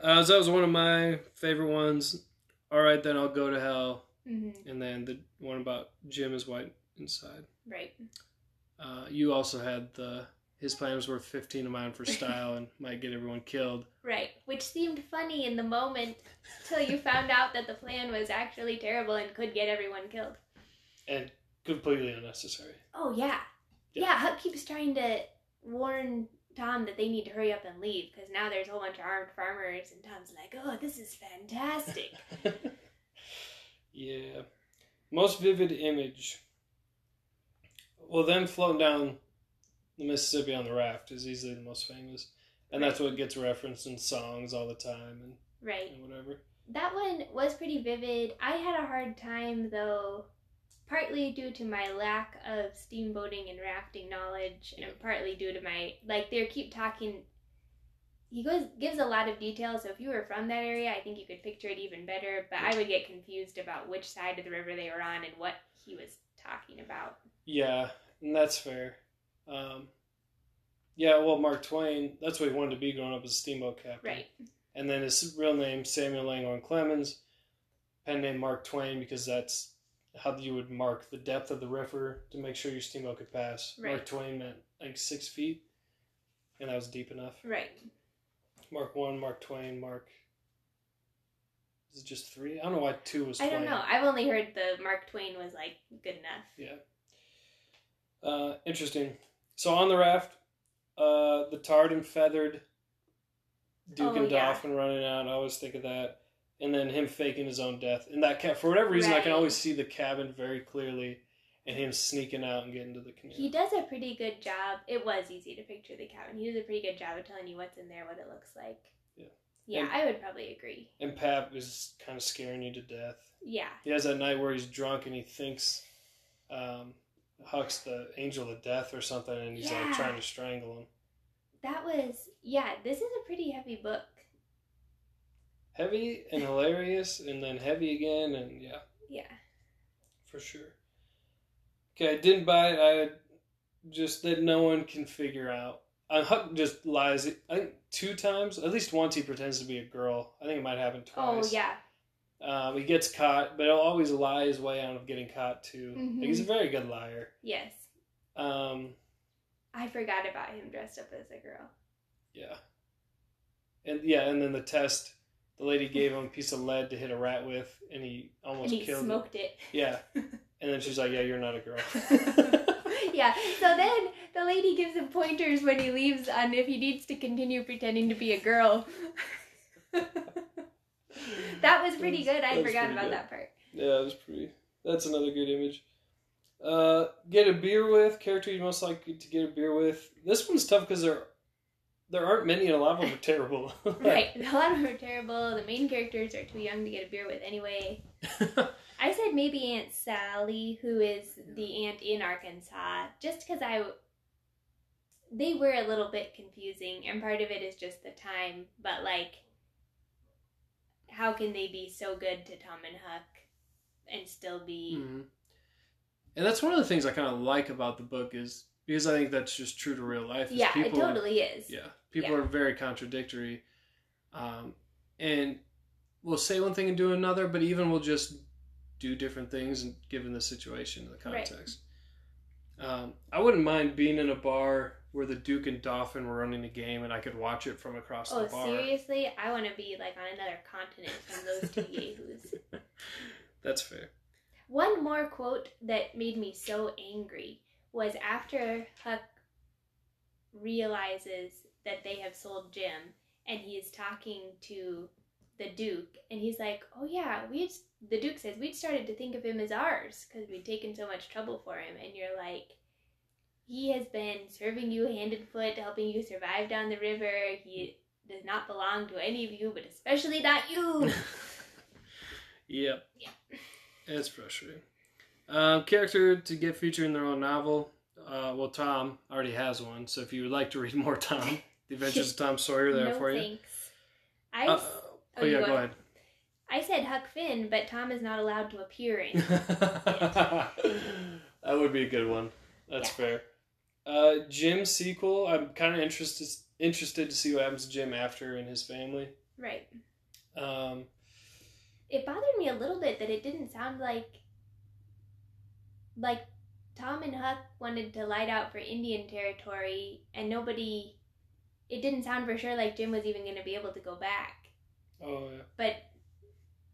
Uh, so that was one of my favorite ones. All right, then I'll go to hell. Mm-hmm. And then the one about Jim is white inside. Right. Uh, you also had the his plan was worth fifteen of mine for style and might get everyone killed. Right. Which seemed funny in the moment till you found out that the plan was actually terrible and could get everyone killed. and completely unnecessary. Oh yeah. Yeah. Yeah, Huck keeps trying to warn Tom that they need to hurry up and leave because now there's a whole bunch of armed farmers and Tom's like, "Oh, this is fantastic." yeah. Most vivid image. Well, them floating down the Mississippi on the raft is easily the most famous, and that's what gets referenced in songs all the time and, right. and whatever. That one was pretty vivid. I had a hard time though, partly due to my lack of steamboating and rafting knowledge, and partly due to my like they keep talking. He goes gives a lot of details, so if you were from that area, I think you could picture it even better. But I would get confused about which side of the river they were on and what he was talking about. Yeah, and that's fair. Um, yeah, well, Mark Twain, that's what he wanted to be growing up as a steamboat captain. Right. And then his real name, Samuel Langhorne Clemens, pen name Mark Twain, because that's how you would mark the depth of the river to make sure your steamboat could pass. Mark Twain meant like six feet, and that was deep enough. Right. Mark 1, Mark Twain, Mark. Is it just three? I don't know why two was I don't know. I've only heard the Mark Twain was like good enough. Yeah. Uh, interesting. So on the raft, uh, the tarred and feathered Duke Oh, and yeah. Dauphin running out. I always think of that. And then him faking his own death. And that ca- for whatever reason, I can always see the cabin very clearly, and him sneaking out and getting to the canoe. He does a pretty good job. It was easy to picture the cabin. He does a pretty good job of telling you what's in there, what it looks like. Yeah. Yeah, And- I would probably agree. and Pap is kind of scaring you to death. Yeah. He has that night where he's drunk and he thinks um, Huck's the angel of death or something, and he's Yeah. like trying to strangle him. That was yeah, this is a pretty heavy book. Heavy and hilarious, and then heavy again, and yeah. Yeah. For sure. Okay, I didn't buy it. I just that no one can figure out. Uh, Huck just lies. I think two times, at least once, he pretends to be a girl. I think it might happen twice. Oh twice. yeah. Um, he gets caught, but he'll always lie his way out of getting caught too. Mhm. Like, he's a very good liar. Yes. Um, I forgot about him dressed up as a girl. yeah. And yeah, and then the test, the lady gave him a piece of lead to hit a rat with, and he almost and he killed smoked it. it. Yeah. And then she's like, "Yeah, you're not a girl." yeah. So then the lady gives him pointers when he leaves on if he needs to continue pretending to be a girl. that was pretty good. I forgot about good. that part. Yeah, it was pretty. That's another good image. Uh, get a beer with character you most like to get a beer with. This one's tough because there there aren't many, and a lot of them are terrible. right, a lot of them are terrible. The main characters are too young to get a beer with anyway. I said maybe Aunt Sally, who is the aunt in Arkansas, just because I. They were a little bit confusing, and part of it is just the time, but like, how can they be so good to Tom and Huck and still be. Mm-hmm. And that's one of the things I kind of like about the book is because I think that's just true to real life. Yeah, people, it totally is. Yeah, people yeah. are very contradictory, um, and will say one thing and do another, but even we'll just do different things and given the situation and the context. Right. Um, I wouldn't mind being in a bar where the Duke and Dauphin were running a game and I could watch it from across oh, the bar. Oh, seriously? I want to be like on another continent from those two yahoos. That's fair. One more quote that made me so angry was after Huck realizes that they have sold Jim and he is talking to the Duke and he's like, "Oh yeah, we the Duke says we'd started to think of him as ours because we'd taken so much trouble for him." And you're like, "He has been serving you hand and foot, helping you survive down the river. He does not belong to any of you, but especially not you." yep. Yeah. It's frustrating. Um, character to get featured in their own novel. Uh, well, Tom already has one, so if you would like to read more Tom, The Adventures of Tom Sawyer, there no, for you. Thanks. I. Uh, oh, yeah, go ahead. I said Huck Finn, but Tom is not allowed to appear in that would be a good one. That's yeah. fair. Uh, Jim sequel. I'm kind of interested interested to see what happens to Jim after and his family. Right. Um, it bothered me a little bit that it didn't sound like like Tom and Huck wanted to light out for Indian territory and nobody it didn't sound for sure like Jim was even going to be able to go back. Oh yeah. But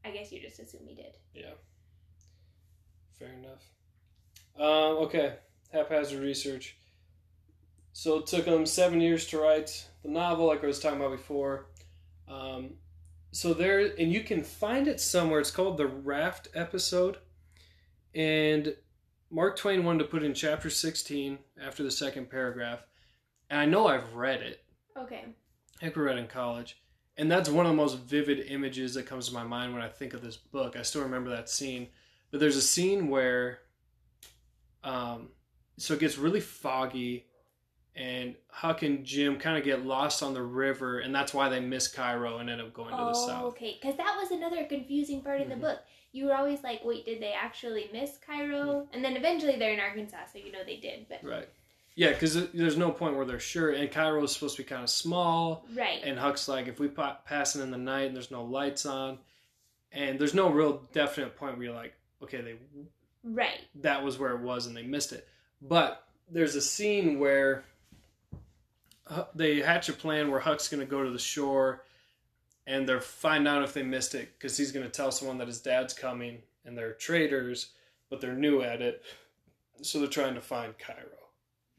I guess you just assume he did. Yeah. Fair enough. Um, okay, haphazard research. So it took him seven years to write the novel, like I was talking about before. Um, so there and you can find it somewhere. It's called the raft episode. And mark twain wanted to put in chapter 16 after the second paragraph. And i know i've read it. Okay. I think we read it in college. And that's one of the most vivid images that comes to my mind when i think of this book. I still remember that scene. But there's a scene where um so it gets really foggy and Huck and Jim kind of get lost on the river, and that's why they miss Cairo and end up going to the south. Okay, because that was another confusing part mm-hmm. in the book. You were always like, "Wait, did they actually miss Cairo?" Mm-hmm. And then eventually they're in Arkansas, so you know they did. But right, yeah, because there's no point where they're sure. And Cairo is supposed to be kind of small, right? And Huck's like, if we pass it in the night and there's no lights on, and there's no real definite point where you're like, okay, they right that was where it was and they missed it. But there's a scene where they hatch a plan where Huck's going to go to the shore and they're find out if they missed it because he's going to tell someone that his dad's coming and they're traders, but they're new at it, so they're trying to find Cairo.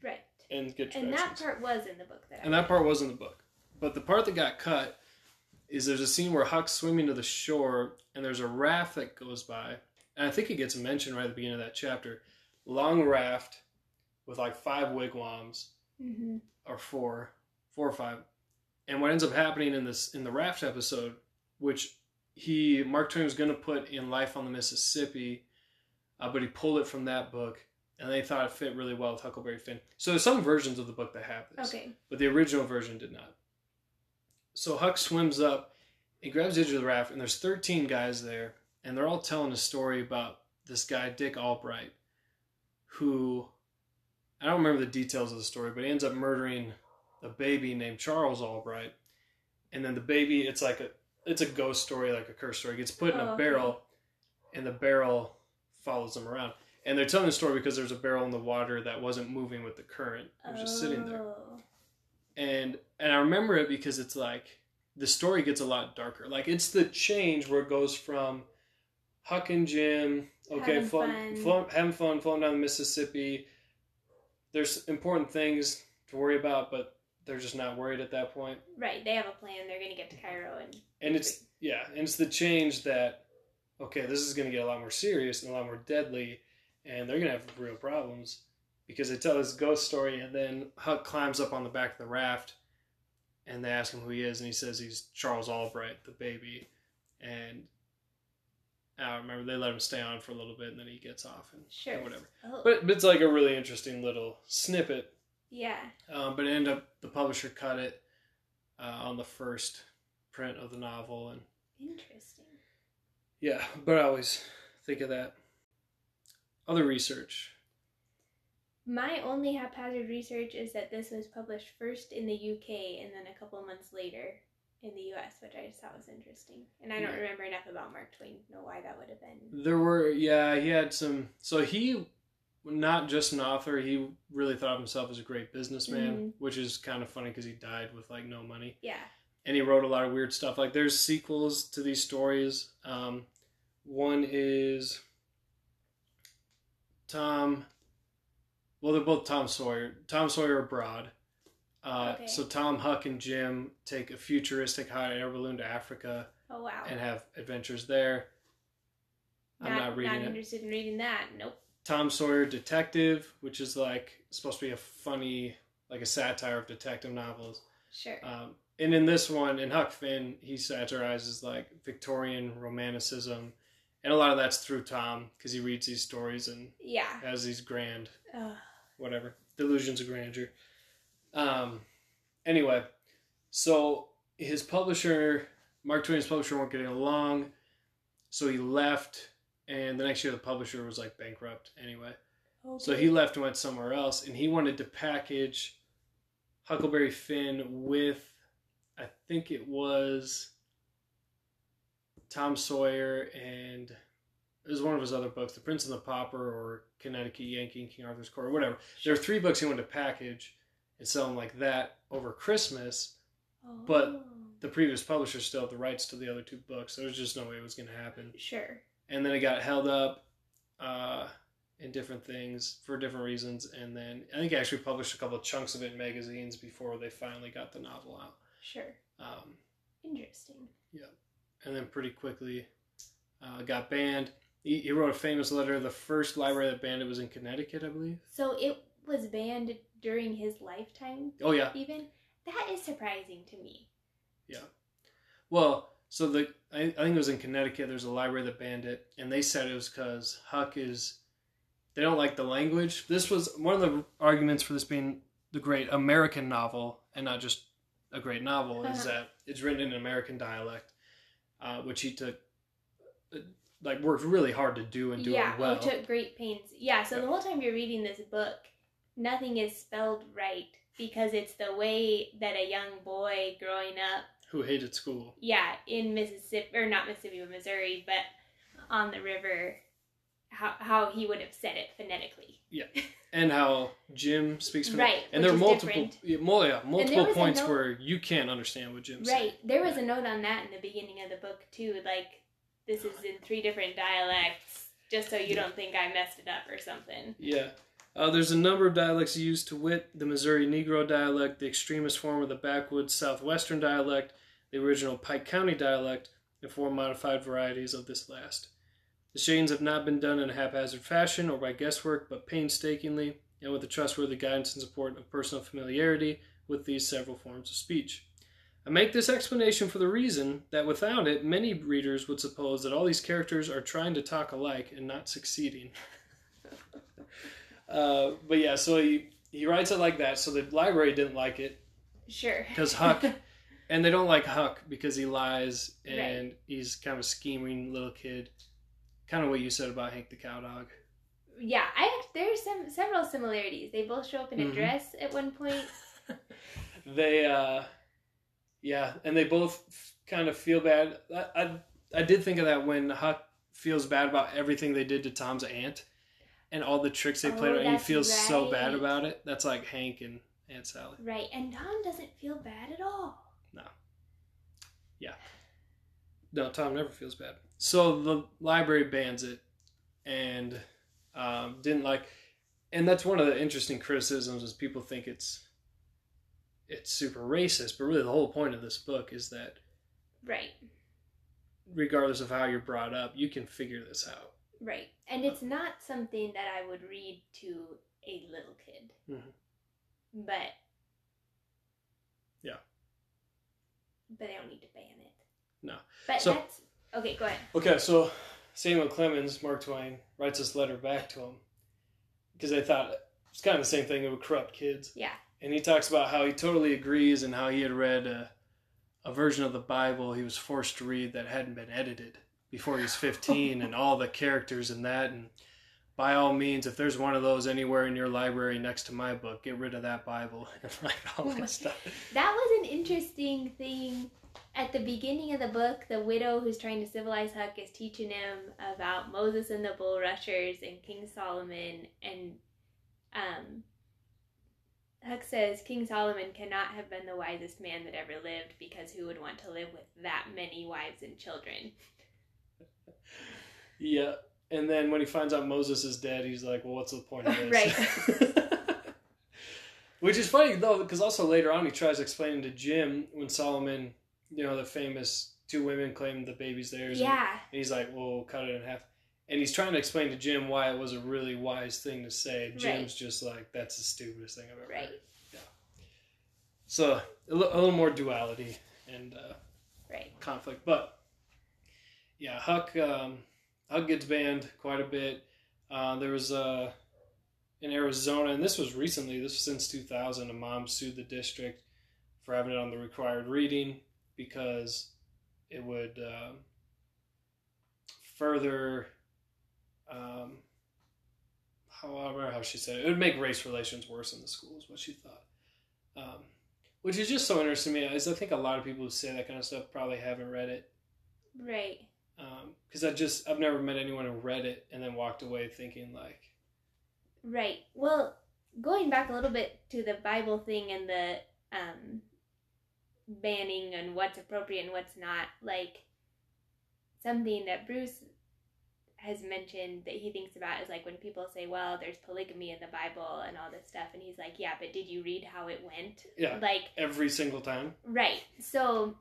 Right. And get And that part was in the book. That and that part was in the book, but the part that got cut is there's a scene where Huck's swimming to the shore and there's a raft that goes by, and I think it gets mentioned right at the beginning of that chapter. Long raft with like five wigwams. Mm-hmm or four, four or five. And what ends up happening in this in the raft episode, which he Mark Twain was going to put in Life on the Mississippi, uh, but he pulled it from that book, and they thought it fit really well with Huckleberry Finn. So there's some versions of the book that have this, okay, but the original version did not. So Huck swims up, he grabs the edge of the raft, and there's 13 guys there, and they're all telling a story about this guy Dick Allbright, who I don't remember the details of the story, but he ends up murdering a baby named Charles Allbright. And then the baby, it's like a it's a ghost story, like a curse story. It gets put in a oh, barrel, and the barrel follows them around. And they're telling the story because there's a barrel in the water that wasn't moving with the current; it was just sitting there. Oh. And and I remember it because it's like the story gets a lot darker. Like it's the change where it goes from Huck and Jim, okay, having fun, fun. having fun, flowing down the Mississippi there's important things to worry about, but they're just not worried at that point. Right. They have a plan. They're going to get to Cairo and. And it's yeah, and it's the change that okay, this is going to get a lot more serious and a lot more deadly, and they're going to have real problems because they tell this ghost story, and then Huck climbs up on the back of the raft, and they ask him who he is, and he says he's Charles Allbright, the baby, and I remember they let him stay on for a little bit, and then he gets off and, Sure. and whatever. Oh. But, but it's like a really interesting little snippet. yeah. Um, but it ended up the publisher cut it uh, on the first print of the novel, and Interesting. yeah. But I always think of that. Other research. My only haphazard research is that this was published first in the UK and then a couple months later in the US, which I just thought was interesting. And I don't Yeah. remember enough about Mark Twain to know why that would have been. There were yeah he had some. So he not just an author. He really thought of himself as a great businessman, which is kind of funny because he died with like no money. Yeah. and he wrote a lot of weird stuff. Like there's sequels to these stories. Um, one is Tom. Well, they're both Tom Sawyer. Tom Sawyer abroad. Uh, Okay. So Tom, Huck, and Jim take a futuristic hot air balloon to Africa Oh wow. and have adventures there. I'm not reading it. interested in reading that. Nope. Tom Sawyer Detective, which is like supposed to be a funny, like a satire of detective novels. Sure. Um, and in this one, in Huck Finn, he satirizes like Victorian romanticism, and a lot of that's through Tom because he reads these stories and yeah. has these grand, whatever delusions of grandeur. Um, anyway, so his publisher, Mark Twain's publisher, weren't getting along, so he left, and the next year the publisher was like bankrupt anyway. So he left and went somewhere else, and he wanted to package Huckleberry Finn with, I think it was Tom Sawyer and it was one of his other books, The Prince and the Pauper or Connecticut Yankee and King Arthur's Court or whatever. There were three books he wanted to package and sell them like that over Christmas. but- Oh. The previous publisher still had the rights to the other two books. There was just no way it was going to happen. Sure. and then it got held up uh, in different things for different reasons. And then I think I actually published a couple of chunks of it in magazines before they finally got the novel out. Sure. Um, Interesting. Yeah. And then pretty quickly uh, got banned. He, he wrote a famous letter. The first library that banned it was in Connecticut, I believe. So it was banned during his lifetime, Oh yeah, even. That is surprising to me. Yeah. Well, so the I, I think it was in Connecticut. There's a library that banned it, and they said it was because Huck is they don't like the language. This was one of the arguments for this being the great American novel and not just a great novel is that it's written in an American dialect, uh, which he took uh, like worked really hard to do and do yeah, it well. oh, took great pains. Yeah, so Yeah. the whole time you're reading this book, nothing is spelled right because it's the way that a young boy growing up, who hated school. yeah, in Mississippi or not Mississippi, but Missouri, but on the river, how how he would have said it phonetically. Yeah. And how Jim speaks from Right, and there are multiple yeah, mul- yeah, multiple points note- where you can't understand what Jim said. Right. There was a note on that in the beginning of the book too, like this is in three different dialects, just so you don't think I messed it up or something. Yeah. Uh, there's a number of dialects used to wit the Missouri Negro dialect, the extremist form of the backwoods Southwestern dialect, the original Pike County dialect, and four modified varieties of this last. The shadings have not been done in a haphazard fashion or by guesswork, but painstakingly and with the trustworthy guidance and support of personal familiarity with these several forms of speech. I make this explanation for the reason that without it, many readers would suppose that all these characters are trying to talk alike and not succeeding. uh, but yeah, so he, he writes it like that. So the library didn't like it Sure. because Huck, and they don't like Huck because he lies and Right. he's kind of a scheming little kid. Kind of what you said about Hank the Cow Dog. yeah, I there's some several similarities. They both show up in a Mhm. dress at one point. They, uh, yeah, and they both kind of feel bad. I, I, I did think of that when Huck feels bad about everything they did to Tom's aunt and all the tricks they Oh, played, and he feels so bad about it. That's like Hank and Aunt Sally. Right, and Tom doesn't feel bad at all. No. Yeah. No, Tom never feels bad. So the library bans it, and um, didn't like. and that's one of the interesting criticisms is people think it's it's super racist, but really the whole point of this book is that Right. regardless of how you're brought up, you can figure this out. Right. And it's not something that I would read to a little kid. Mhm. But Yeah. But I don't need to ban it. No. But So- that's okay, go ahead. Okay, so Samuel Clemens, Mark Twain, writes this letter back to him because they thought it's kind of the same thing. It would corrupt kids. Yeah. And he talks about how he totally agrees and how he had read a, a version of the Bible he was forced to read that hadn't been edited before he was 15 and all the characters in that. And by all means, if there's one of those anywhere in your library next to my book, get rid of that Bible and like all that stuff. That was an interesting thing. At the beginning of the book, the widow who's trying to civilize Huck is teaching him about Moses and the bulrushers and King Solomon. And um, Huck says King Solomon cannot have been the wisest man that ever lived because who would want to live with that many wives and children? Yeah. And then when he finds out Moses is dead, he's like, well, what's the point of this? Right. Which is funny, though, because also later on he tries explaining to Jim when Solomon, you know, the famous two women claim the baby's theirs. and- Yeah, And he's like, well, we'll cut it in half. And he's trying to explain to Jim why it was a really wise thing to say. Jim's just like, that's the stupidest thing I've ever Right. heard. Yeah. So a a little more duality and uh, right. conflict. But yeah, Huck um, Huck gets banned quite a bit. Uh, there was uh, in Arizona, and this was recently. This was since 2000. A mom sued the district for having it on the required reading because it would um, further. Um, how I don't remember how she said it. It would make race relations worse in the schools. What she thought. Um, which is just so interesting to me is I think a lot of people who say that kind of stuff probably haven't read it Right. Because I just I've never met anyone who read it and then walked away thinking like Right. Well, going back a little bit to the Bible thing and the um, banning and what's appropriate and what's not, like something that Bruce has mentioned that he thinks about is like when people say, well, there's polygamy in the Bible and all this stuff. And he's like, yeah, but did you read how it went? yeah Like, every single time right. So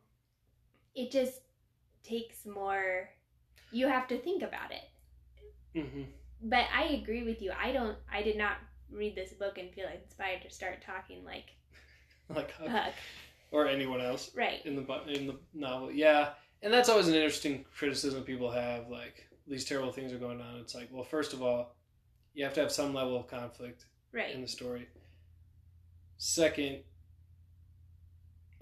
it just takes more, you have to think about it hmm but I agree with you. I don't. I did not read this book and feel inspired to start talking like like Huck Huck. or anyone else Right. in the in the novel yeah and that's always an interesting criticism people have like these terrible things are going on it's like well first of all you have to have some level of conflict right. in the story second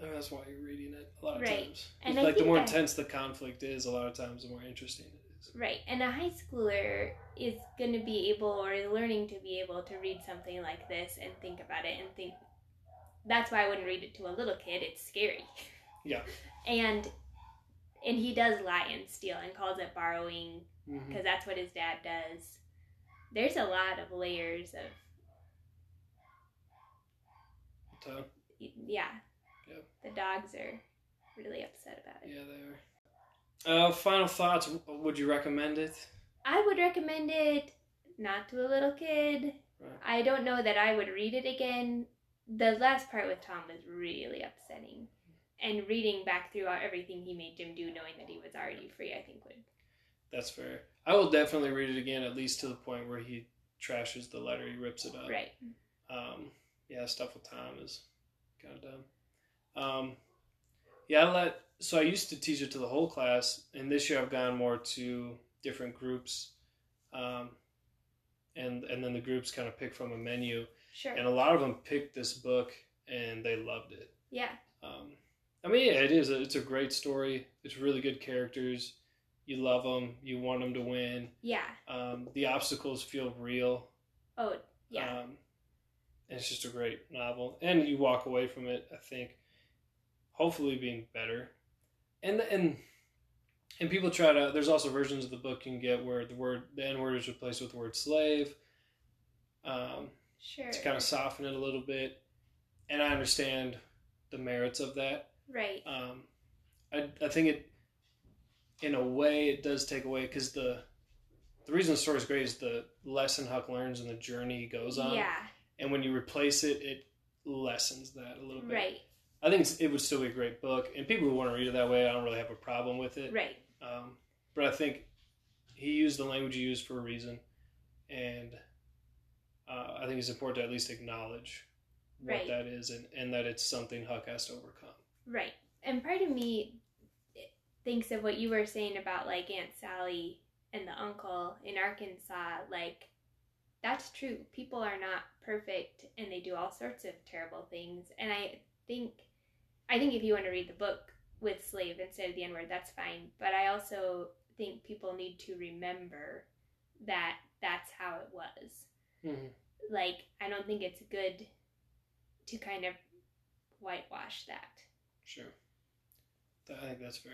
I that's why you're reading it a lot of Right. times. And like the more that- intense the conflict is, a lot of times the more interesting it is. Right. And a high schooler is going to be able or is learning to be able to read something like this and think about it and think. That's why I wouldn't read it to a little kid. It's scary. Yeah. And and he does lie and steal and calls it borrowing mm-hmm. because that's what his dad does. There's a lot of layers of yeah. The dogs are really upset about it. yeah, they are. Uh, final thoughts. Would you recommend it? I would recommend it not to a little kid. Right. I don't know that I would read it again. The last part with Tom was really upsetting. And reading back through everything he made Jim do, knowing that he was already free, I think would. That's fair. I will definitely read it again, at least to the point where he trashes the letter, he rips it up. Right. Um, yeah, stuff with Tom is kind of dumb. Um, yeah, I let. So I used to teach it to the whole class, and this year I've gone more to different groups, um, and and then the groups kind of pick from a menu, Sure. and a lot of them picked this book and they loved it. yeah. Um, I mean, yeah, it is. A, it's a great story. It's really good characters. You love them. You want them to win. Yeah. Um, the obstacles feel real. Oh, yeah. Um, and it's just a great novel, and you walk away from it. I think, hopefully, being better. And and and people try to. There's also versions of the book you can get where the word the N word is replaced with the word slave. Um, sure. to kind of soften it a little bit, and I understand the merits of that. Right. Um, I I think it, in a way, it does take away because the the reason the story's great is the lesson Huck learns and the journey he goes on. Yeah, And when you replace it, it lessens that a little bit. right, I think it's, it would still be a great book, and people who want to read it that way, I don't really have a problem with it. right. Um, but I think he used the language he used for a reason, and uh, I think it's important to at least acknowledge what Right. that is, and, and that it's something Huck has to overcome. Right. And part of me thinks of what you were saying about like Aunt Sally and the uncle in Arkansas. Like, that's true. People are not perfect and they do all sorts of terrible things. And I think, I think if you want to read the book with slave instead of the N word, that's fine. But I also think people need to remember that that's how it was Mm-hmm. like I don't think it's good to kind of whitewash that. Sure. I think that's fair.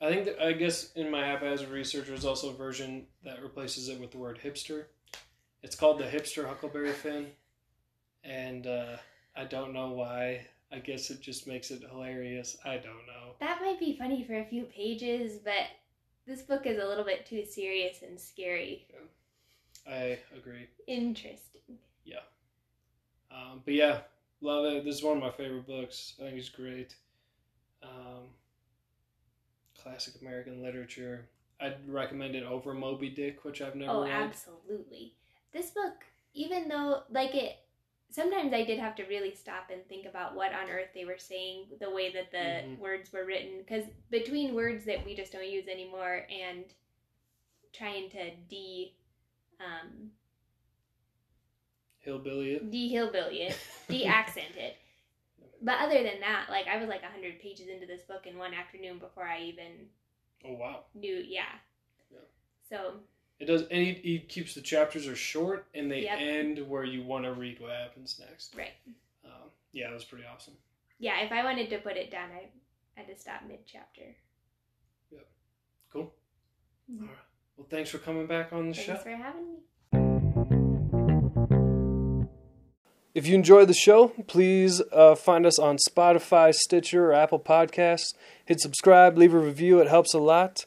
I think that I guess in my haphazard research, there's also a version that replaces it with the word hipster. It's called the hipster Huckleberry Finn, and uh, I don't know why. I guess it just makes it hilarious. I don't know. That might be funny for a few pages, but this book is a little bit too serious and scary. I agree. Interesting. Yeah. Um, but yeah, love it. This is one of my favorite books. I think it's great. Um, classic American literature. I'd recommend it over Moby Dick, which I've never oh, read. absolutely. This book, even though like it sometimes I did have to really stop and think about what on earth they were saying, the way that the Mhm. words were written cuz between words that we just don't use anymore and trying to de um Hillbilly. it. de hillbilly it, de accent it. But other than that, like I was like 100 pages into this book in one afternoon before I even Oh wow. knew, yeah. Yeah. So, It does, and he, he keeps the chapters are short, and they Yep. end where you want to read what happens next. right. Um, yeah, it was pretty awesome. Yeah, if I wanted to put it down, I had to stop mid chapter. Cool. Mhm. All right. Well, thanks for coming back on the Thanks show. Thanks for having me. If you enjoyed the show, please uh, find us on Spotify, Stitcher, or Apple Podcasts. Hit subscribe, leave a review, it helps a lot.